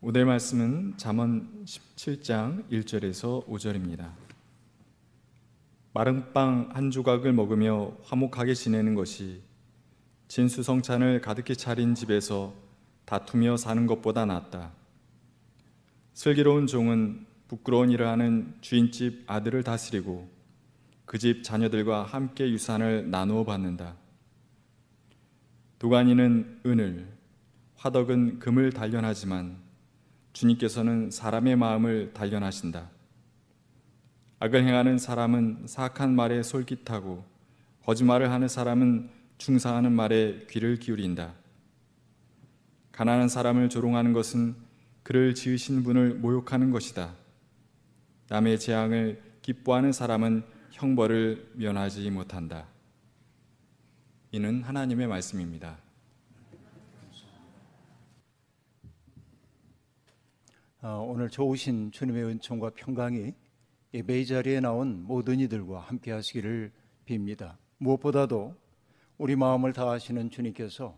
오늘 말씀은 잠언 17장 1절에서 5절입니다. 마른 빵 한 조각을 먹으며 화목하게 지내는 것이 진수성찬을 가득히 차린 집에서 다투며 사는 것보다 낫다. 슬기로운 종은 부끄러운 일을 하는 주인집 아들을 다스리고 그 집 자녀들과 함께 유산을 나누어 받는다. 도가니는 은을, 화덕은 금을 단련하지만 주님께서는 사람의 마음을 단련하신다. 악을 행하는 사람은 사악한 말에 솔깃하고 거짓말을 하는 사람은 중상하는 말에 귀를 기울인다. 가난한 사람을 조롱하는 것은 그를 지으신 분을 모욕하는 것이다. 남의 재앙을 기뻐하는 사람은 형벌을 면하지 못한다. 이는 하나님의 말씀입니다. 오늘 좋으신 주님의 은총과 평강이 예배 자리에 나온 모든 이들과 함께 하시기를 빕니다. 무엇보다도 우리 마음을 다하시는 주님께서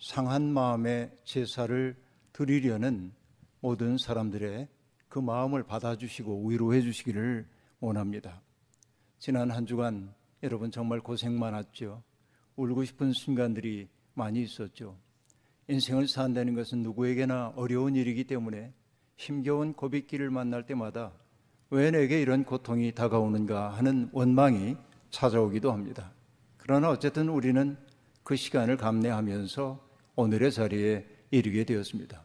상한 마음의 제사를 드리려는 모든 사람들의 그 마음을 받아주시고 위로해 주시기를 원합니다. 지난 한 주간 여러분 정말 고생 많았죠. 울고 싶은 순간들이 많이 있었죠. 인생을 산다는 것은 누구에게나 어려운 일이기 때문에 힘겨운 고비길을 만날 때마다 왜 내게 이런 고통이 다가오는가 하는 원망이 찾아오기도 합니다. 그러나 어쨌든 우리는 그 시간을 감내하면서 오늘의 자리에 이르게 되었습니다.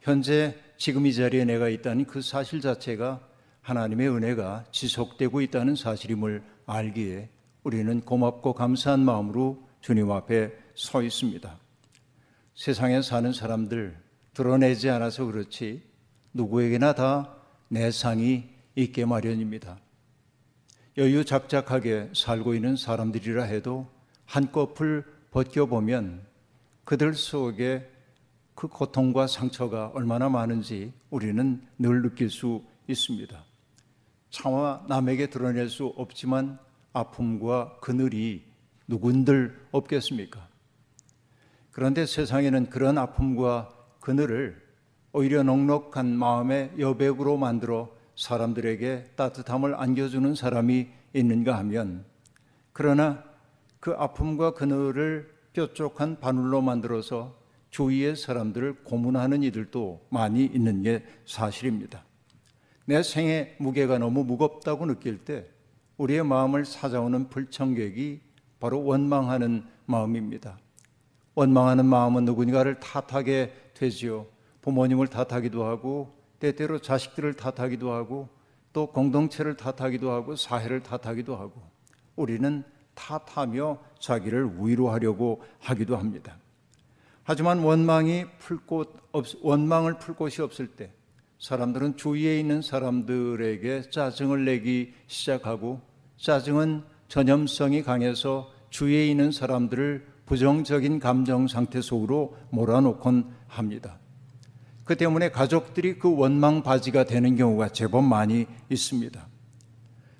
현재 지금 이 자리에 내가 있다는 그 사실 자체가 하나님의 은혜가 지속되고 있다는 사실임을 알기에 우리는 고맙고 감사한 마음으로 주님 앞에 서 있습니다. 세상에 사는 사람들 드러내지 않아서 그렇지 누구에게나 다 내상이 있게 마련입니다. 여유작작하게 살고 있는 사람들이라 해도 한꺼풀 벗겨보면 그들 속에 그 고통과 상처가 얼마나 많은지 우리는 늘 느낄 수 있습니다. 차마 남에게 드러낼 수 없지만 아픔과 그늘이 누군들 없겠습니까? 그런데 세상에는 그런 아픔과 그늘을 오히려 넉넉한 마음의 여백으로 만들어 사람들에게 따뜻함을 안겨주는 사람이 있는가 하면 그러나 그 아픔과 그늘을 뾰족한 바늘로 만들어서 주위의 사람들을 고문하는 이들도 많이 있는 게 사실입니다. 내 생의 무게가 너무 무겁다고 느낄 때 우리의 마음을 찾아오는 불청객이 바로 원망하는 마음입니다. 원망하는 마음은 누군가를 탓하게 되지요. 부모님을 탓하기도 하고 때때로 자식들을 탓하기도 하고 또 공동체를 탓하기도 하고 사회를 탓하기도 하고 우리는 탓하며 자기를 위로하려고 하기도 합니다. 하지만 원망이 풀 곳, 원망을 풀 곳이 없을 때 사람들은 주위에 있는 사람들에게 짜증을 내기 시작하고 짜증은 전염성이 강해서 주위에 있는 사람들을 부정적인 감정 상태 속으로 몰아놓곤 합니다. 그 때문에 가족들이 그 원망 바지가 되는 경우가 제법 많이 있습니다.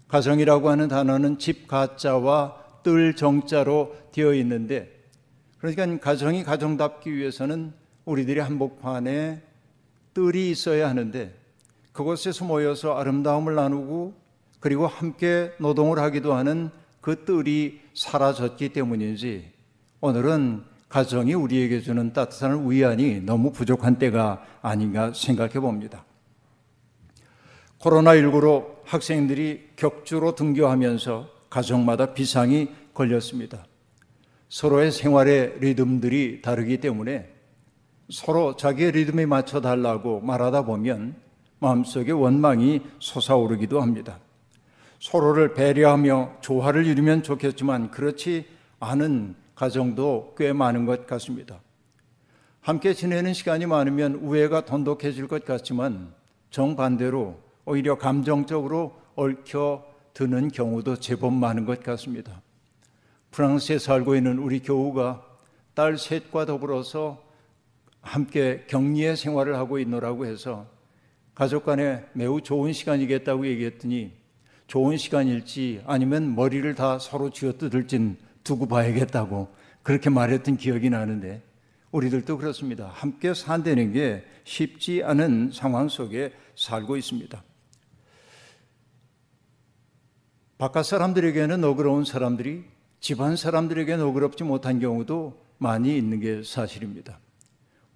가정이라고 하는 단어는 집 가자와 뜰 정자로 되어 있는데 그러니까 가정이 가정답기 위해서는 우리들이 한복판에 뜰이 있어야 하는데 그곳에서 모여서 아름다움을 나누고 그리고 함께 노동을 하기도 하는 그 뜰이 사라졌기 때문인지 오늘은 가정이 우리에게 주는 따뜻한 위안이 너무 부족한 때가 아닌가 생각해 봅니다. 코로나19로 학생들이 격주로 등교하면서 가정마다 비상이 걸렸습니다. 서로의 생활의 리듬들이 다르기 때문에 서로 자기의 리듬에 맞춰 달라고 말하다 보면 마음속에 원망이 솟아오르기도 합니다. 서로를 배려하며 조화를 이루면 좋겠지만 그렇지 않은 가정도 꽤 많은 것 같습니다. 함께 지내는 시간이 많으면 우애가 돈독해질 것 같지만 정반대로 오히려 감정적으로 얽혀 드는 경우도 제법 많은 것 같습니다. 프랑스에 살고 있는 우리 교우가 딸 셋과 더불어서 함께 격리의 생활을 하고 있노라고 해서 가족 간에 매우 좋은 시간이겠다고 얘기했더니 좋은 시간일지 아니면 머리를 다 서로 쥐어뜯을진 두고 봐야겠다고 그렇게 말했던 기억이 나는데 우리들도 그렇습니다. 함께 산다는 게 쉽지 않은 상황 속에 살고 있습니다. 바깥 사람들에게는 너그러운 사람들이 집안 사람들에게 너그럽지 못한 경우도 많이 있는 게 사실입니다.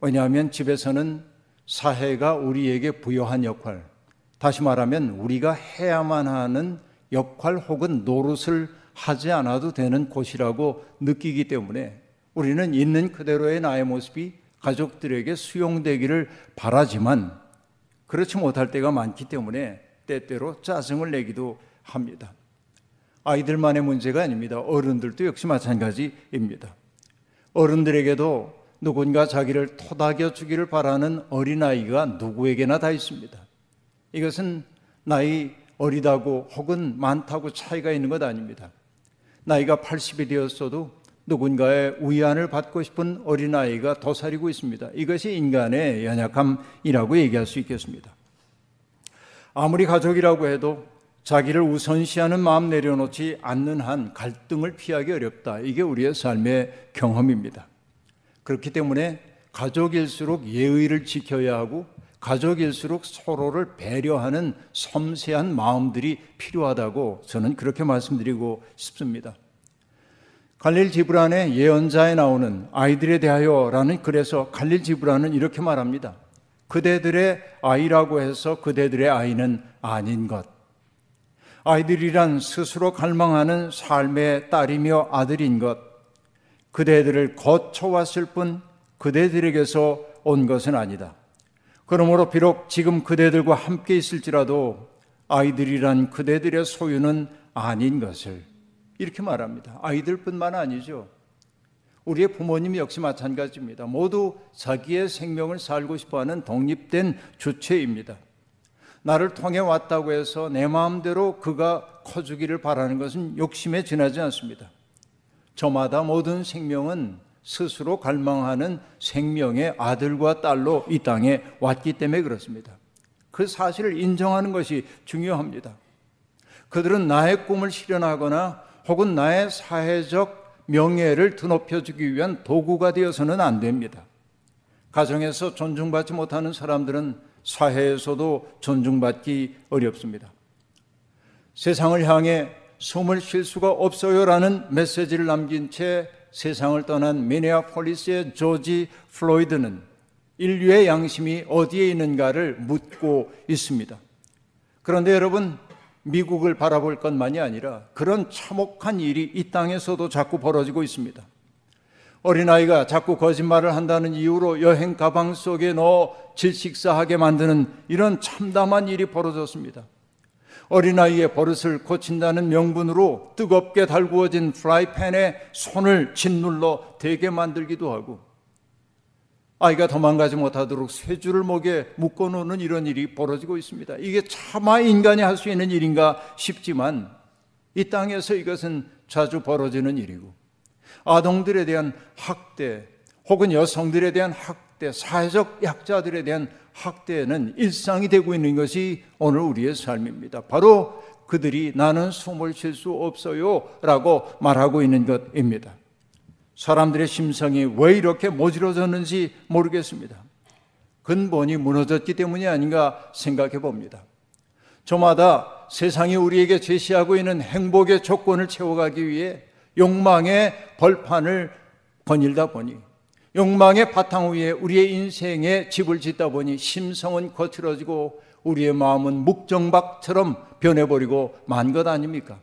왜냐하면 집에서는 사회가 우리에게 부여한 역할, 다시 말하면 우리가 해야만 하는 역할 혹은 노릇을 하지 않아도 되는 곳이라고 느끼기 때문에 우리는 있는 그대로의 나의 모습이 가족들에게 수용되기를 바라지만 그렇지 못할 때가 많기 때문에 때때로 짜증을 내기도 합니다. 아이들만의 문제가 아닙니다. 어른들도 역시 마찬가지입니다. 어른들에게도 누군가 자기를 토닥여 주기를 바라는 어린아이가 누구에게나 다 있습니다. 이것은 나이 어리다고 혹은 많다고 차이가 있는 것 아닙니다. 나이가 80이 되었어도 누군가의 위안을 받고 싶은 어린아이가 도사리고 있습니다. 이것이 인간의 연약함이라고 얘기할 수 있겠습니다. 아무리 가족이라고 해도 자기를 우선시하는 마음 내려놓지 않는 한 갈등을 피하기 어렵다. 이게 우리의 삶의 경험입니다. 그렇기 때문에 가족일수록 예의를 지켜야 하고 가족일수록 서로를 배려하는 섬세한 마음들이 필요하다고 저는 그렇게 말씀드리고 싶습니다. 갈릴 지브란의 예언자에 나오는 아이들에 대하여라는 글에서 갈릴 지브란은 이렇게 말합니다. 그대들의 아이라고 해서 그대들의 아이는 아닌 것. 아이들이란 스스로 갈망하는 삶의 딸이며 아들인 것. 그대들을 거쳐왔을 뿐 그대들에게서 온 것은 아니다. 그러므로 비록 지금 그대들과 함께 있을지라도 아이들이란 그대들의 소유는 아닌 것을 이렇게 말합니다. 아이들뿐만 아니죠. 우리의 부모님 역시 마찬가지입니다. 모두 자기의 생명을 살고 싶어하는 독립된 주체입니다. 나를 통해 왔다고 해서 내 마음대로 그가 커주기를 바라는 것은 욕심에 지나지 않습니다. 저마다 모든 생명은 스스로 갈망하는 생명의 아들과 딸로 이 땅에 왔기 때문에 그렇습니다. 그 사실을 인정하는 것이 중요합니다. 그들은 나의 꿈을 실현하거나 혹은 나의 사회적 명예를 드높여주기 위한 도구가 되어서는 안 됩니다. 가정에서 존중받지 못하는 사람들은 사회에서도 존중받기 어렵습니다. 세상을 향해 숨을 쉴 수가 없어요라는 메시지를 남긴 채 세상을 떠난 미네아폴리스의 조지 플로이드는 인류의 양심이 어디에 있는가를 묻고 있습니다. 그런데 여러분, 미국을 바라볼 것만이 아니라 그런 참혹한 일이 이 땅에서도 자꾸 벌어지고 있습니다. 어린아이가 자꾸 거짓말을 한다는 이유로 여행 가방 속에 넣어 질식사하게 만드는 이런 참담한 일이 벌어졌습니다. 어린아이의 버릇을 고친다는 명분으로 뜨겁게 달구어진 프라이팬에 손을 짓눌러 되게 만들기도 하고 아이가 도망가지 못하도록 쇠줄을 목에 묶어놓는 이런 일이 벌어지고 있습니다. 이게 차마 인간이 할 수 있는 일인가 싶지만 이 땅에서 이것은 자주 벌어지는 일이고 아동들에 대한 학대 혹은 여성들에 대한 학대, 사회적 약자들에 대한 학대는 일상이 되고 있는 것이 오늘 우리의 삶입니다. 바로 그들이 나는 숨을 쉴 수 없어요 라고 말하고 있는 것입니다. 사람들의 심성이 왜 이렇게 모질어졌는지 모르겠습니다. 근본이 무너졌기 때문이 아닌가 생각해 봅니다. 저마다 세상이 우리에게 제시하고 있는 행복의 조건을 채워가기 위해 욕망의 벌판을 거닐다 보니 욕망의 바탕 위에 우리의 인생에 집을 짓다 보니 심성은 거칠어지고 우리의 마음은 묵정박처럼 변해버리고 만 것 아닙니까?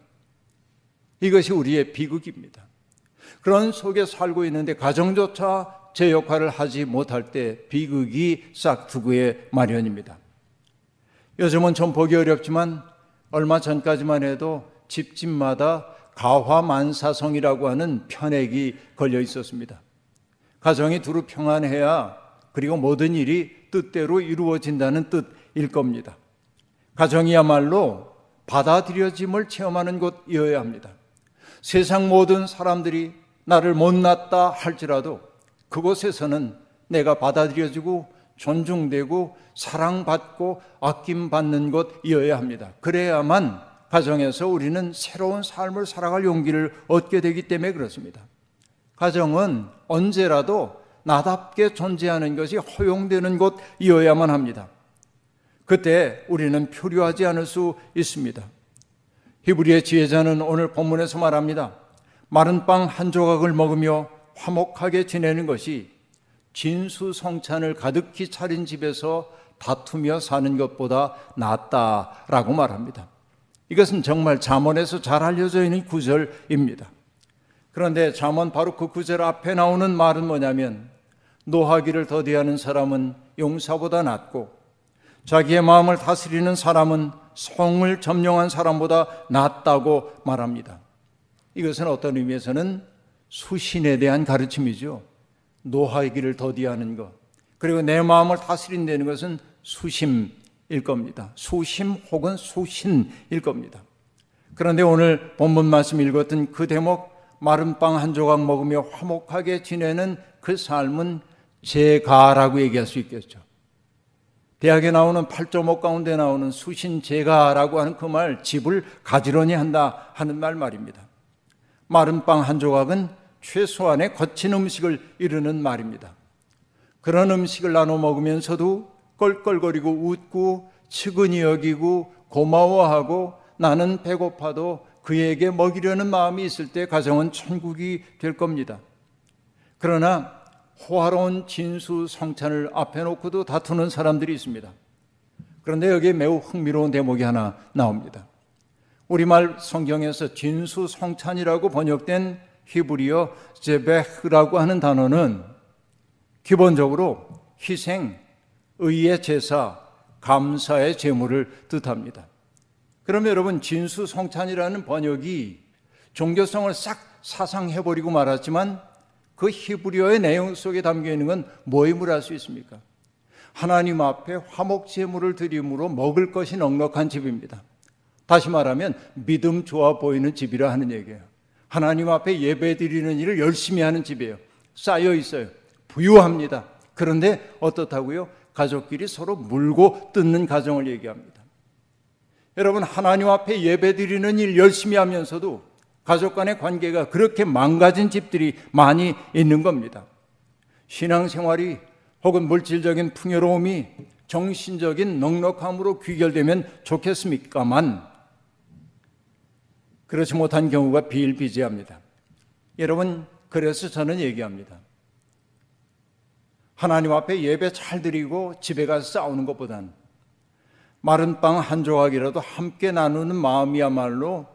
이것이 우리의 비극입니다. 그런 속에 살고 있는데 가정조차 제 역할을 하지 못할 때 비극이 싹두구의 마련입니다. 요즘은 좀 보기 어렵지만 얼마 전까지만 해도 집집마다 가화만사성이라고 하는 편액이 걸려 있었습니다. 가정이 두루 평안해야 그리고 모든 일이 뜻대로 이루어진다는 뜻일 겁니다. 가정이야말로 받아들여짐을 체험하는 곳이어야 합니다. 세상 모든 사람들이 나를 못났다 할지라도 그곳에서는 내가 받아들여지고 존중되고 사랑받고 아낌받는 곳이어야 합니다. 그래야만 가정에서 우리는 새로운 삶을 살아갈 용기를 얻게 되기 때문에 그렇습니다. 가정은 언제라도 나답게 존재하는 것이 허용되는 곳이어야만 합니다. 그때 우리는 표류하지 않을 수 있습니다. 히브리의 지혜자는 오늘 본문에서 말합니다. 마른 빵 한 조각을 먹으며 화목하게 지내는 것이 진수성찬을 가득히 차린 집에서 다투며 사는 것보다 낫다라고 말합니다. 이것은 정말 잠언에서 잘 알려져 있는 구절입니다. 그런데 잠언 바로 그 구절 앞에 나오는 말은 뭐냐면 노하기를 더디하는 사람은 용사보다 낫고 자기의 마음을 다스리는 사람은 성을 점령한 사람보다 낫다고 말합니다. 이것은 어떤 의미에서는 수신에 대한 가르침이죠. 노하기를 더디하는 것. 그리고 내 마음을 다스린다는 것은 수심일 겁니다. 수심 혹은 수신일 겁니다. 그런데 오늘 본문 말씀 읽었던 그 대목 마른 빵 한 조각 먹으며 화목하게 지내는 그 삶은 제가라고 얘기할 수 있겠죠. 대학에 나오는 8.5 가운데 나오는 수신 제가라고 하는 그 말 집을 가지런히 한다 하는 말 말입니다. 마른 빵 한 조각은 최소한의 거친 음식을 이르는 말입니다. 그런 음식을 나눠 먹으면서도 껄껄거리고 웃고 측은히 여기고 고마워하고 나는 배고파도 그에게 먹이려는 마음이 있을 때 가정은 천국이 될 겁니다. 그러나 호화로운 진수 성찬을 앞에 놓고도 다투는 사람들이 있습니다. 그런데 여기에 매우 흥미로운 대목이 하나 나옵니다. 우리말 성경에서 진수 성찬이라고 번역된 히브리어 제베흐라고 하는 단어는 기본적으로 희생, 의의 제사, 감사의 제물을 뜻합니다. 그러면 여러분 진수 성찬이라는 번역이 종교성을 싹 사상해버리고 말았지만 그 히브리어의 내용 속에 담겨 있는 건 뭐임을 알수 있습니까? 하나님 앞에 화목 제물을 드림으로 먹을 것이 넉넉한 집입니다. 다시 말하면 믿음 좋아 보이는 집이라 하는 얘기예요. 하나님 앞에 예배 드리는 일을 열심히 하는 집이에요. 쌓여 있어요. 부유합니다. 그런데 어떻다고요? 가족끼리 서로 물고 뜯는 가정을 얘기합니다. 여러분 하나님 앞에 예배 드리는 일 열심히 하면서도 가족 간의 관계가 그렇게 망가진 집들이 많이 있는 겁니다. 신앙생활이 혹은 물질적인 풍요로움이 정신적인 넉넉함으로 귀결되면 좋겠습니까만 그렇지 못한 경우가 비일비재합니다. 여러분 그래서 저는 얘기합니다. 하나님 앞에 예배 잘 드리고 집에 가서 싸우는 것보단 마른 빵 한 조각이라도 함께 나누는 마음이야말로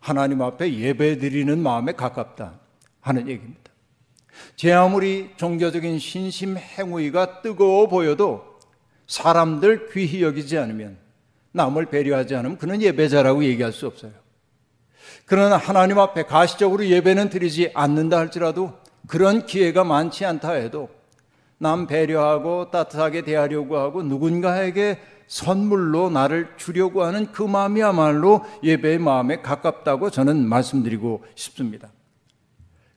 하나님 앞에 예배 드리는 마음에 가깝다 하는 얘기입니다. 제 아무리 종교적인 신심 행위가 뜨거워 보여도 사람들 귀히 여기지 않으면 남을 배려하지 않으면 그는 예배자라고 얘기할 수 없어요. 그러나 하나님 앞에 가시적으로 예배는 드리지 않는다 할지라도 그런 기회가 많지 않다 해도 남 배려하고 따뜻하게 대하려고 하고 누군가에게 선물로 나를 주려고 하는 그 마음이야말로 예배의 마음에 가깝다고 저는 말씀드리고 싶습니다.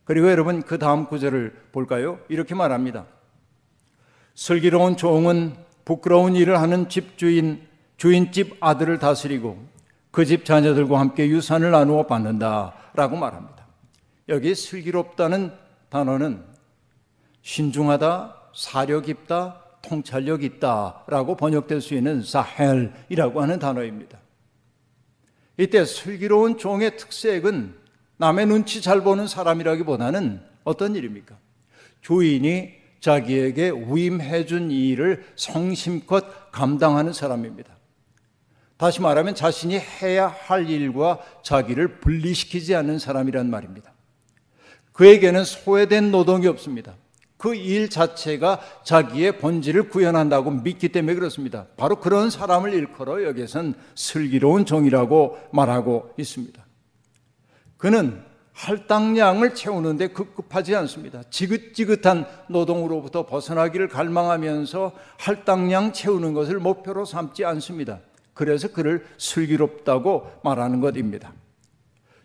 그리고 여러분 그 다음 구절을 볼까요? 이렇게 말합니다. 슬기로운 종은 부끄러운 일을 하는 집주인 주인집 아들을 다스리고 그 집 자녀들과 함께 유산을 나누어 받는다라고 말합니다. 여기 슬기롭다는 단어는 신중하다, 사려 깊다, 통찰력 있다라고 번역될 수 있는 사헬이라고 하는 단어입니다. 이때 슬기로운 종의 특색은 남의 눈치 잘 보는 사람이라기보다는 어떤 일입니까? 주인이 자기에게 위임해 준 일을 성심껏 감당하는 사람입니다. 다시 말하면 자신이 해야 할 일과 자기를 분리시키지 않는 사람이란 말입니다. 그에게는 소외된 노동이 없습니다. 그 일 자체가 자기의 본질을 구현한다고 믿기 때문에 그렇습니다. 바로 그런 사람을 일컬어 여기선 슬기로운 종이라고 말하고 있습니다. 그는 할당량을 채우는데 급급하지 않습니다. 지긋지긋한 노동으로부터 벗어나기를 갈망하면서 할당량 채우는 것을 목표로 삼지 않습니다. 그래서 그를 슬기롭다고 말하는 것입니다.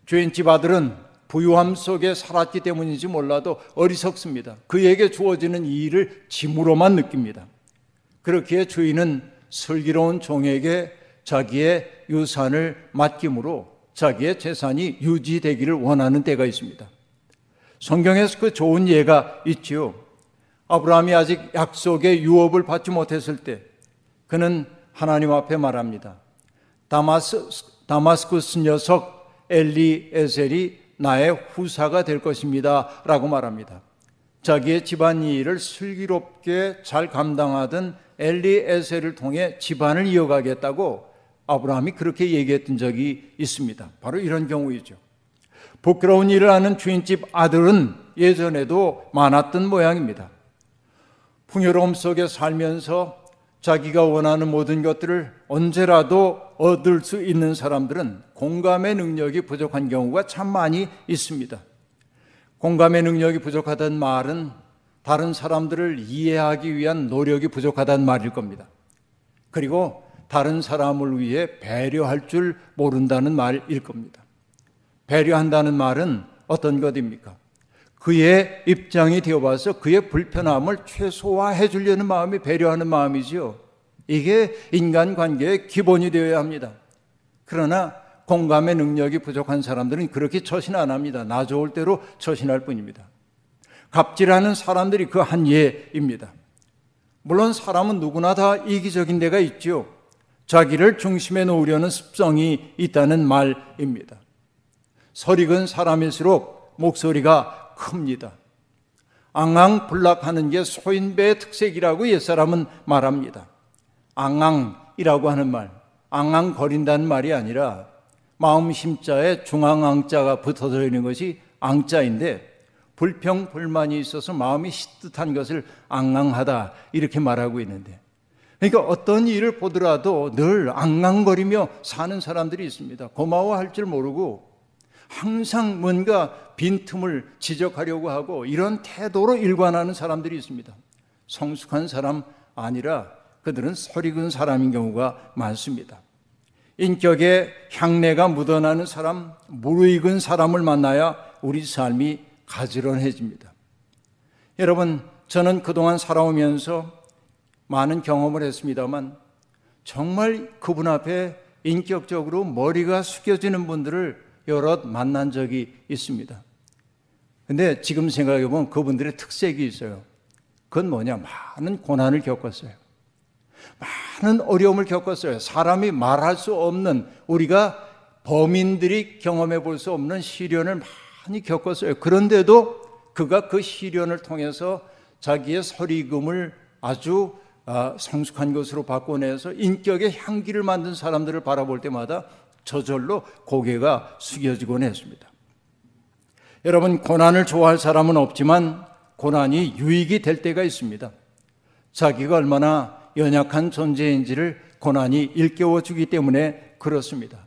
주인집 아들은 부유함 속에 살았기 때문인지 몰라도 어리석습니다. 그에게 주어지는 일을 짐으로만 느낍니다. 그렇기에 주인은 슬기로운 종에게 자기의 유산을 맡김으로 자기의 재산이 유지되기를 원하는 때가 있습니다. 성경에서 그 좋은 예가 있지요. 아브라함이 아직 약속의 유업을 받지 못했을 때 그는 하나님 앞에 말합니다. 다마스, 다마스쿠스 녀석 엘리에셀이 나의 후사가 될 것입니다. 라고 말합니다. 자기의 집안 일을 슬기롭게 잘 감당하던 엘리에셀을 통해 집안을 이어가겠다고 아브라함이 그렇게 얘기했던 적이 있습니다. 바로 이런 경우이죠. 부끄러운 일을 하는 주인집 아들은 예전에도 많았던 모양입니다. 풍요로움 속에 살면서 자기가 원하는 모든 것들을 언제라도 얻을 수 있는 사람들은 공감의 능력이 부족한 경우가 참 많이 있습니다. 공감의 능력이 부족하다는 말은 다른 사람들을 이해하기 위한 노력이 부족하다는 말일 겁니다. 그리고 다른 사람을 위해 배려할 줄 모른다는 말일 겁니다. 배려한다는 말은 어떤 것입니까? 그의 입장이 되어봐서 그의 불편함을 최소화해 주려는 마음이 배려하는 마음이지요. 이게 인간 관계의 기본이 되어야 합니다. 그러나 공감의 능력이 부족한 사람들은 그렇게 처신 안 합니다. 나 좋을 대로 처신할 뿐입니다. 갑질하는 사람들이 그 한 예입니다. 물론 사람은 누구나 다 이기적인 데가 있죠. 자기를 중심에 놓으려는 습성이 있다는 말입니다. 설익은 사람일수록 목소리가 큽니다. 앙앙불락하는 게 소인배의 특색이라고 옛사람은 말합니다. 앙앙이라고 하는 말, 앙앙거린다는 말이 아니라 마음 심자에 중앙앙자가 붙어져 있는 것이 앙자인데 불평 불만이 있어서 마음이 시뜻한 것을 앙앙하다 이렇게 말하고 있는데 그러니까 어떤 일을 보더라도 늘 앙앙거리며 사는 사람들이 있습니다. 고마워할 줄 모르고 항상 뭔가 빈틈을 지적하려고 하고 이런 태도로 일관하는 사람들이 있습니다. 성숙한 사람 아니라 그들은 설익은 사람인 경우가 많습니다. 인격에 향내가 묻어나는 사람, 무르익은 사람을 만나야 우리 삶이 가지런해집니다. 여러분, 저는 그동안 살아오면서 많은 경험을 했습니다만 정말 그분 앞에 인격적으로 머리가 숙여지는 분들을 여럿 만난 적이 있습니다. 근데 지금 생각해 보면 그분들의 특색이 있어요. 그건 뭐냐? 많은 고난을 겪었어요. 많은 어려움을 겪었어요. 사람이 말할 수 없는 우리가 범인들이 경험해 볼 수 없는 시련을 많이 겪었어요. 그런데도 그가 그 시련을 통해서 자기의 설익음을 아주 아, 성숙한 것으로 바꿔내서 인격의 향기를 만든 사람들을 바라볼 때마다 저절로 고개가 숙여지곤 했습니다. 여러분, 고난을 좋아할 사람은 없지만 고난이 유익이 될 때가 있습니다. 자기가 얼마나 연약한 존재인지를 고난이 일깨워 주기 때문에 그렇습니다.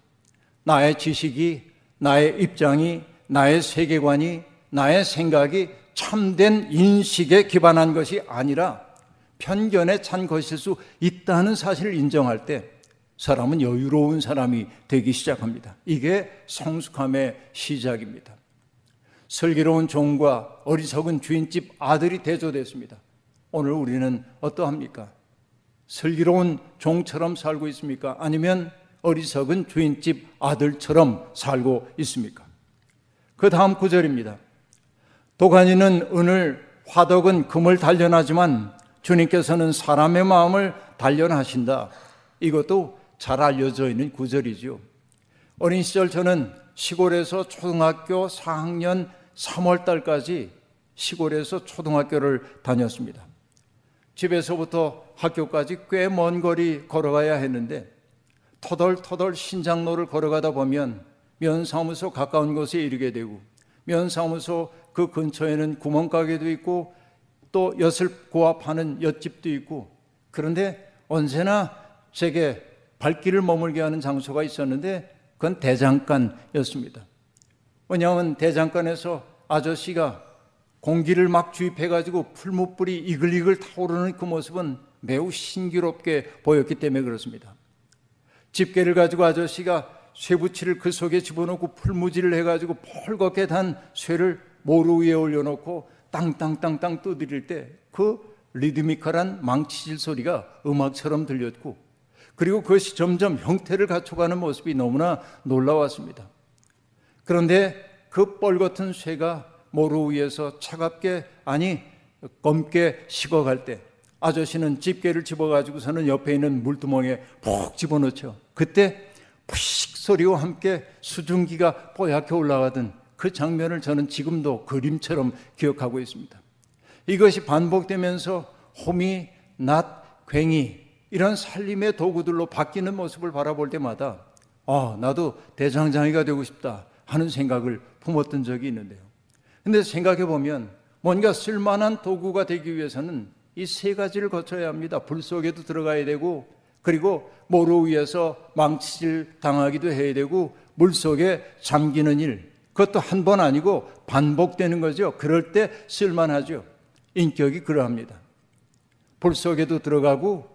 나의 지식이, 나의 입장이, 나의 세계관이, 나의 생각이 참된 인식에 기반한 것이 아니라 편견에 찬 것일 수 있다는 사실을 인정할 때 사람은 여유로운 사람이 되기 시작합니다. 이게 성숙함의 시작입니다. 슬기로운 종과 어리석은 주인집 아들이 대조됐습니다. 오늘 우리는 어떠합니까? 슬기로운 종처럼 살고 있습니까? 아니면 어리석은 주인집 아들처럼 살고 있습니까? 그 다음 구절입니다. 도가니는 은을, 화덕은 금을 단련하지만 주님께서는 사람의 마음을 단련하신다. 이것도 잘 알려져 있는 구절이죠. 어린 시절 저는 시골에서 초등학교 4학년 3월 달까지 시골에서 초등학교를 다녔습니다. 집에서부터 학교까지 꽤 먼 거리 걸어가야 했는데 터덜터덜 신장로를 걸어가다 보면 면사무소 가까운 곳에 이르게 되고 면사무소 그 근처에는 구멍가게도 있고 또 엿을 고압하는 엿집도 있고 그런데 언제나 제게 발길을 머물게 하는 장소가 있었는데 그건 대장간이었습니다. 왜냐하면 대장간에서 아저씨가 공기를 막 주입해가지고 풀무불이 이글이글 타오르는 그 모습은 매우 신기롭게 보였기 때문에 그렇습니다. 집게를 가지고 아저씨가 쇠붙이를 그 속에 집어넣고 풀무질을 해가지고 펄겋게 단 쇠를 모루 위에 올려놓고 땅땅땅땅 두드릴 때 그 리드미컬한 망치질 소리가 음악처럼 들렸고 그리고 그것이 점점 형태를 갖춰가는 모습이 너무나 놀라웠습니다. 그런데 그뻘 같은 쇠가 모루 위에서 차갑게 아니 검게 식어갈 때 아저씨는 집게를 집어가지고서는 옆에 있는 물두멍에 푹 집어넣죠. 그때 푸식 소리와 함께 수증기가 뽀얗게 올라가던 그 장면을 저는 지금도 그림처럼 기억하고 있습니다. 이것이 반복되면서 호미, 낫, 괭이 이런 살림의 도구들로 바뀌는 모습을 바라볼 때마다 아, 나도 대장장이가 되고 싶다 하는 생각을 품었던 적이 있는데요. 근데 생각해 보면 뭔가 쓸만한 도구가 되기 위해서는 이 세 가지를 거쳐야 합니다. 불 속에도 들어가야 되고 그리고 모로 위에서 망치질 당하기도 해야 되고 물 속에 잠기는 일 그것도 한 번 아니고 반복되는 거죠. 그럴 때 쓸만하죠. 인격이 그러합니다. 불 속에도 들어가고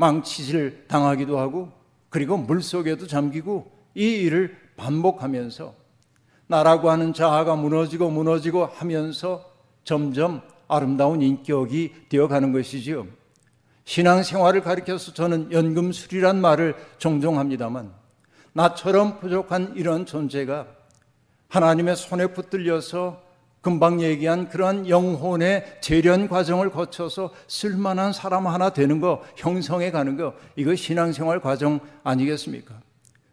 망치질 당하기도 하고 그리고 물 속에도 잠기고 이 일을 반복하면서 나라고 하는 자아가 무너지고 무너지고 하면서 점점 아름다운 인격이 되어가는 것이지요. 신앙생활을 가리켜서 저는 연금술이란 말을 종종 합니다만 나처럼 부족한 이런 존재가 하나님의 손에 붙들려서 금방 얘기한 그러한 영혼의 재련 과정을 거쳐서 쓸만한 사람 하나 되는 거, 형성해 가는 거, 이거 신앙생활 과정 아니겠습니까?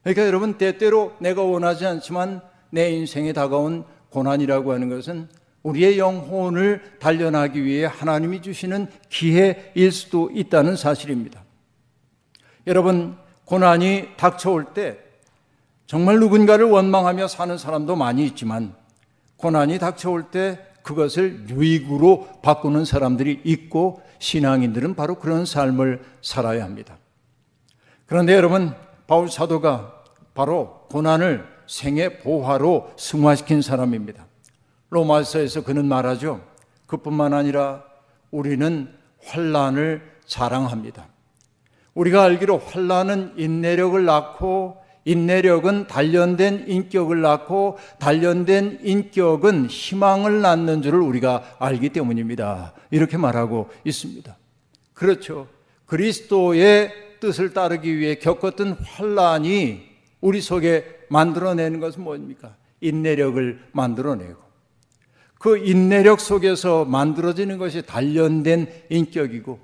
그러니까 여러분, 때때로 내가 원하지 않지만 내 인생에 다가온 고난이라고 하는 것은 우리의 영혼을 단련하기 위해 하나님이 주시는 기회일 수도 있다는 사실입니다. 여러분, 고난이 닥쳐올 때 정말 누군가를 원망하며 사는 사람도 많이 있지만 고난이 닥쳐올 때 그것을 유익으로 바꾸는 사람들이 있고 신앙인들은 바로 그런 삶을 살아야 합니다. 그런데 여러분, 바울 사도가 바로 고난을 생의 보화로 승화시킨 사람입니다. 로마서에서 그는 말하죠. 그뿐만 아니라 우리는 환란을 자랑합니다. 우리가 알기로 환란은 인내력을 낳고 인내력은 단련된 인격을 낳고 단련된 인격은 희망을 낳는 줄을 우리가 알기 때문입니다. 이렇게 말하고 있습니다. 그렇죠. 그리스도의 뜻을 따르기 위해 겪었던 환란이 우리 속에 만들어내는 것은 뭡니까? 인내력을 만들어내고 그 인내력 속에서 만들어지는 것이 단련된 인격이고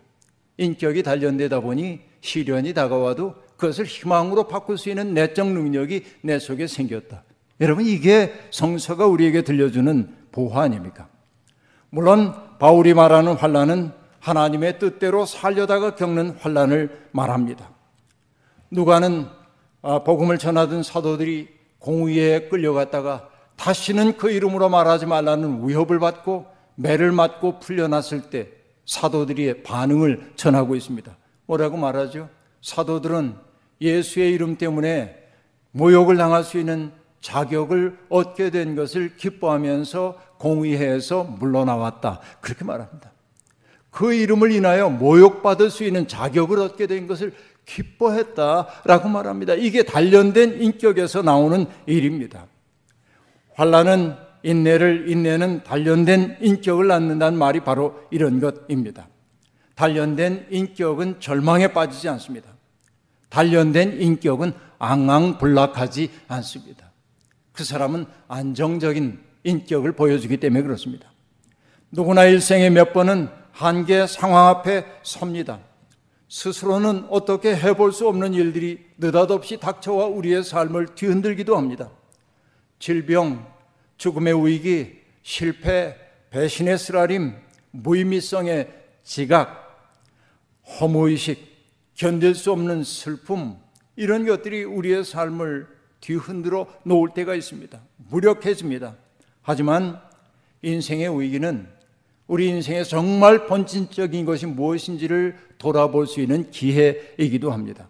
인격이 단련되다 보니 시련이 다가와도 그것을 희망으로 바꿀 수 있는 내적 능력이 내 속에 생겼다. 여러분 이게 성서가 우리에게 들려주는 보호 아닙니까? 물론 바울이 말하는 환란은 하나님의 뜻대로 살려다가 겪는 환란을 말합니다. 누가는 아, 복음을 전하던 사도들이 공의에 끌려갔다가 다시는 그 이름으로 말하지 말라는 위협을 받고 매를 맞고 풀려났을 때 사도들이 반응을 전하고 있습니다. 뭐라고 말하죠? 사도들은 예수의 이름 때문에 모욕을 당할 수 있는 자격을 얻게 된 것을 기뻐하면서 공의회에서 물러나왔다. 그렇게 말합니다. 그 이름을 인하여 모욕받을 수 있는 자격을 얻게 된 것을 기뻐했다라고 말합니다. 이게 단련된 인격에서 나오는 일입니다. 환란은 인내를 인내는 단련된 인격을 낳는다는 말이 바로 이런 것입니다. 단련된 인격은 절망에 빠지지 않습니다. 단련된 인격은 앙앙불락하지 않습니다. 그 사람은 안정적인 인격을 보여주기 때문에 그렇습니다. 누구나 일생에 몇 번은 한계 상황 앞에 섭니다. 스스로는 어떻게 해볼 수 없는 일들이 느닷없이 닥쳐와 우리의 삶을 뒤흔들기도 합니다. 질병, 죽음의 위기, 실패, 배신의 쓰라림, 무의미성의 지각, 허무의식, 견딜 수 없는 슬픔 이런 것들이 우리의 삶을 뒤흔들어 놓을 때가 있습니다. 무력해집니다. 하지만 인생의 위기는 우리 인생의 정말 본질적인 것이 무엇인지를 돌아볼 수 있는 기회이기도 합니다.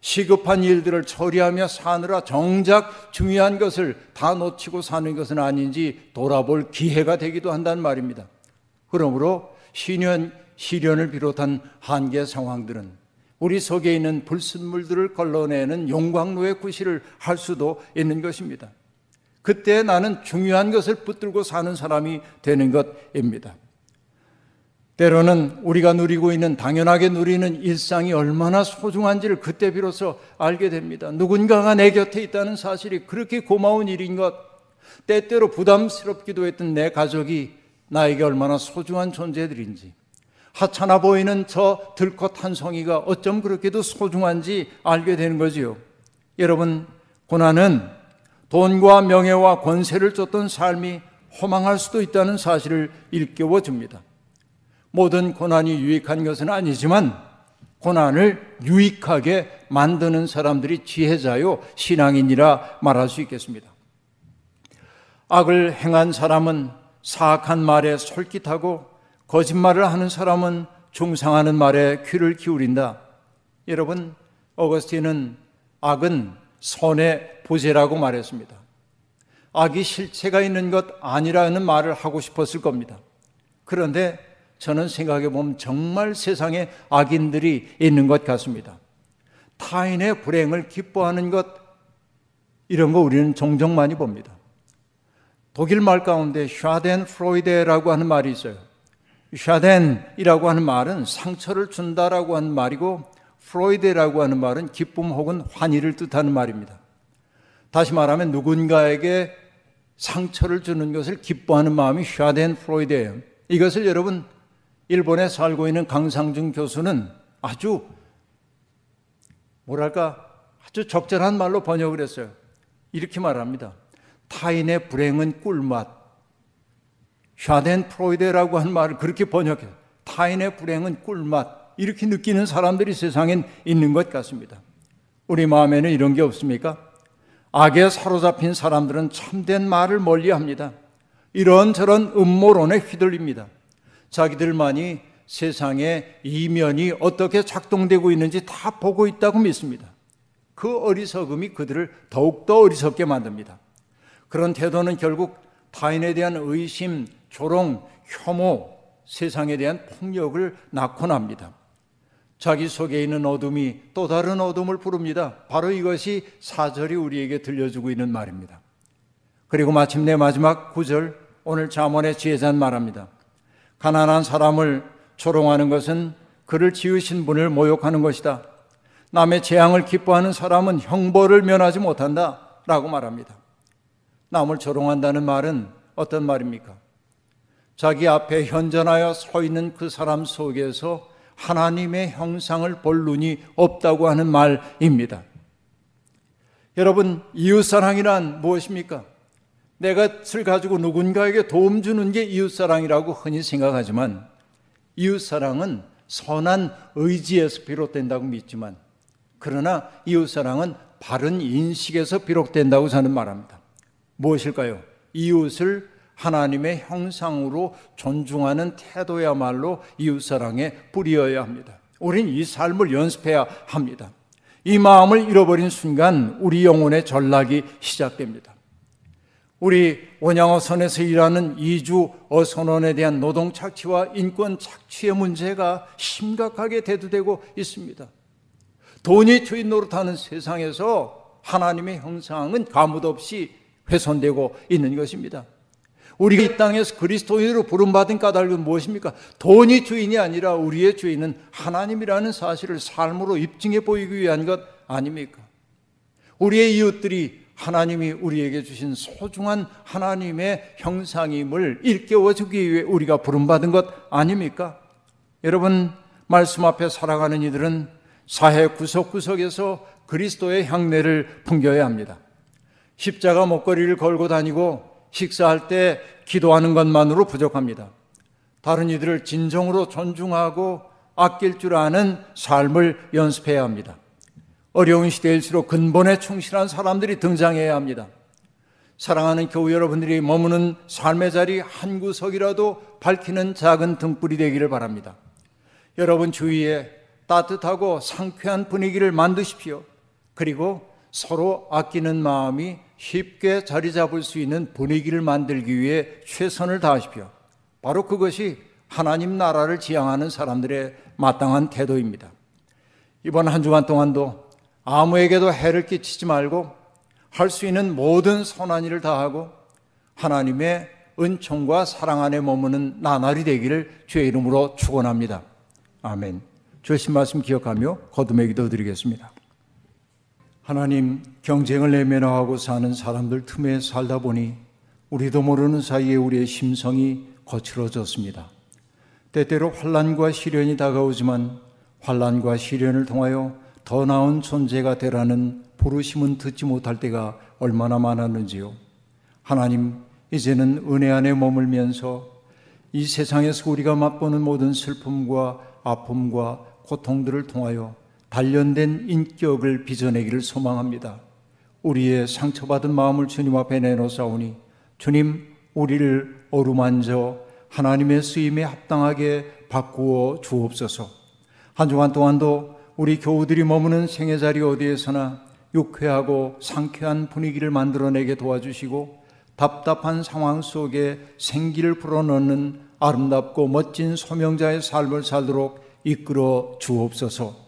시급한 일들을 처리하며 사느라 정작 중요한 것을 다 놓치고 사는 것은 아닌지 돌아볼 기회가 되기도 한다는 말입니다. 그러므로 시련, 시련을 비롯한 한계 상황들은 우리 속에 있는 불순물들을 걸러내는 용광로의 구실을 할 수도 있는 것입니다. 그때 나는 중요한 것을 붙들고 사는 사람이 되는 것입니다. 때로는 우리가 누리고 있는 당연하게 누리는 일상이 얼마나 소중한지를 그때 비로소 알게 됩니다. 누군가가 내 곁에 있다는 사실이 그렇게 고마운 일인 것, 때때로 부담스럽기도 했던 내 가족이 나에게 얼마나 소중한 존재들인지 하찮아 보이는 저 들꽃 한 송이가 어쩜 그렇게도 소중한지 알게 되는 거지요. 여러분, 고난은 돈과 명예와 권세를 쫓던 삶이 허망할 수도 있다는 사실을 일깨워 줍니다. 모든 고난이 유익한 것은 아니지만 고난을 유익하게 만드는 사람들이 지혜자요 신앙인이라 말할 수 있겠습니다. 악을 행한 사람은 사악한 말에 솔깃하고 거짓말을 하는 사람은 중상하는 말에 귀를 기울인다. 여러분, 어거스틴은 악은 선의 부재라고 말했습니다. 악이 실체가 있는 것 아니라는 말을 하고 싶었을 겁니다. 그런데 저는 생각해 보면 정말 세상에 악인들이 있는 것 같습니다. 타인의 불행을 기뻐하는 것, 이런 거 우리는 종종 많이 봅니다. 독일 말 가운데 Schadenfreude라고 하는 말이 있어요. Schaden이라고 하는 말은 상처를 준다라고 하는 말이고 Freude라고 하는 말은 기쁨 혹은 환희를 뜻하는 말입니다. 다시 말하면 누군가에게 상처를 주는 것을 기뻐하는 마음이 Schadenfreude예요. 이것을 여러분 일본에 살고 있는 강상준 교수는 아주 뭐랄까 아주 적절한 말로 번역을 했어요. 이렇게 말합니다. 타인의 불행은 꿀맛. 샤덴 프로이데라고 한 말을 그렇게 번역해요. 타인의 불행은 꿀맛. 이렇게 느끼는 사람들이 세상엔 있는 것 같습니다. 우리 마음에는 이런 게 없습니까? 악에 사로잡힌 사람들은 참된 말을 멀리 합니다. 이런저런 음모론에 휘둘립니다. 자기들만이 세상의 이면이 어떻게 작동되고 있는지 다 보고 있다고 믿습니다. 그 어리석음이 그들을 더욱더 어리석게 만듭니다. 그런 태도는 결국 타인에 대한 의심, 조롱, 혐오, 세상에 대한 폭력을 낳곤 합니다. 자기 속에 있는 어둠이 또 다른 어둠을 부릅니다. 바로 이것이 사절이 우리에게 들려주고 있는 말입니다. 그리고 마침내 마지막 구절 오늘 잠언의 지혜자는 말합니다. 가난한 사람을 조롱하는 것은 그를 지으신 분을 모욕하는 것이다. 남의 재앙을 기뻐하는 사람은 형벌을 면하지 못한다. 라고 말합니다. 남을 조롱한다는 말은 어떤 말입니까? 자기 앞에 현전하여 서 있는 그 사람 속에서 하나님의 형상을 볼 눈이 없다고 하는 말입니다. 여러분, 이웃사랑이란 무엇입니까? 내 것을 가지고 누군가에게 도움 주는 게 이웃사랑이라고 흔히 생각하지만 이웃사랑은 선한 의지에서 비롯된다고 믿지만 그러나 이웃사랑은 바른 인식에서 비롯된다고 저는 말합니다. 무엇일까요? 이웃을 하나님의 형상으로 존중하는 태도야말로 이웃사랑의 뿌리여야 합니다. 우린 이 삶을 연습해야 합니다. 이 마음을 잃어버린 순간 우리 영혼의 전락이 시작됩니다. 우리 원양어선에서 일하는 이주 어선원에 대한 노동 착취와 인권 착취의 문제가 심각하게 대두되고 있습니다. 돈이 주인 노릇하는 세상에서 하나님의 형상은 가무없이 훼손되고 있는 것입니다. 우리가 이 땅에서 그리스도인으로 부름받은 까닭은 무엇입니까? 돈이 주인이 아니라 우리의 주인은 하나님이라는 사실을 삶으로 입증해 보이기 위한 것 아닙니까? 우리의 이웃들이 하나님이 우리에게 주신 소중한 하나님의 형상임을 일깨워 주기 위해 우리가 부름받은 것 아닙니까? 여러분, 말씀 앞에 살아가는 이들은 사회 구석구석에서 그리스도의 향내를 풍겨야 합니다. 십자가 목걸이를 걸고 다니고 식사할 때 기도하는 것만으로 부족합니다. 다른 이들을 진정으로 존중하고 아낄 줄 아는 삶을 연습해야 합니다. 어려운 시대일수록 근본에 충실한 사람들이 등장해야 합니다. 사랑하는 교우 여러분들이 머무는 삶의 자리 한 구석이라도 밝히는 작은 등불이 되기를 바랍니다. 여러분 주위에 따뜻하고 상쾌한 분위기를 만드십시오. 그리고 서로 아끼는 마음이 쉽게 자리 잡을 수 있는 분위기를 만들기 위해 최선을 다하십시오. 바로 그것이 하나님 나라를 지향하는 사람들의 마땅한 태도입니다. 이번 한 주간 동안도 아무에게도 해를 끼치지 말고 할 수 있는 모든 선한 일을 다하고 하나님의 은총과 사랑 안에 머무는 나날이 되기를 주의 이름으로 축원합니다. 아멘. 주신 말씀 기억하며 거듭의 기도 드리겠습니다. 하나님 경쟁을 내면화하고 사는 사람들 틈에 살다 보니 우리도 모르는 사이에 우리의 심성이 거칠어졌습니다. 때때로 환란과 시련이 다가오지만 환란과 시련을 통하여 더 나은 존재가 되라는 부르심은 듣지 못할 때가 얼마나 많았는지요. 하나님, 이제는 은혜 안에 머물면서 이 세상에서 우리가 맛보는 모든 슬픔과 아픔과 고통들을 통하여 단련된 인격을 빚어내기를 소망합니다. 우리의 상처받은 마음을 주님 앞에 내놓사오니 주님 우리를 어루만져 하나님의 쓰임에 합당하게 바꾸어 주옵소서. 한 주간 동안도 우리 교우들이 머무는 생애 자리 어디에서나 유쾌하고 상쾌한 분위기를 만들어내게 도와주시고 답답한 상황 속에 생기를 불어넣는 아름답고 멋진 소명자의 삶을 살도록 이끌어 주옵소서.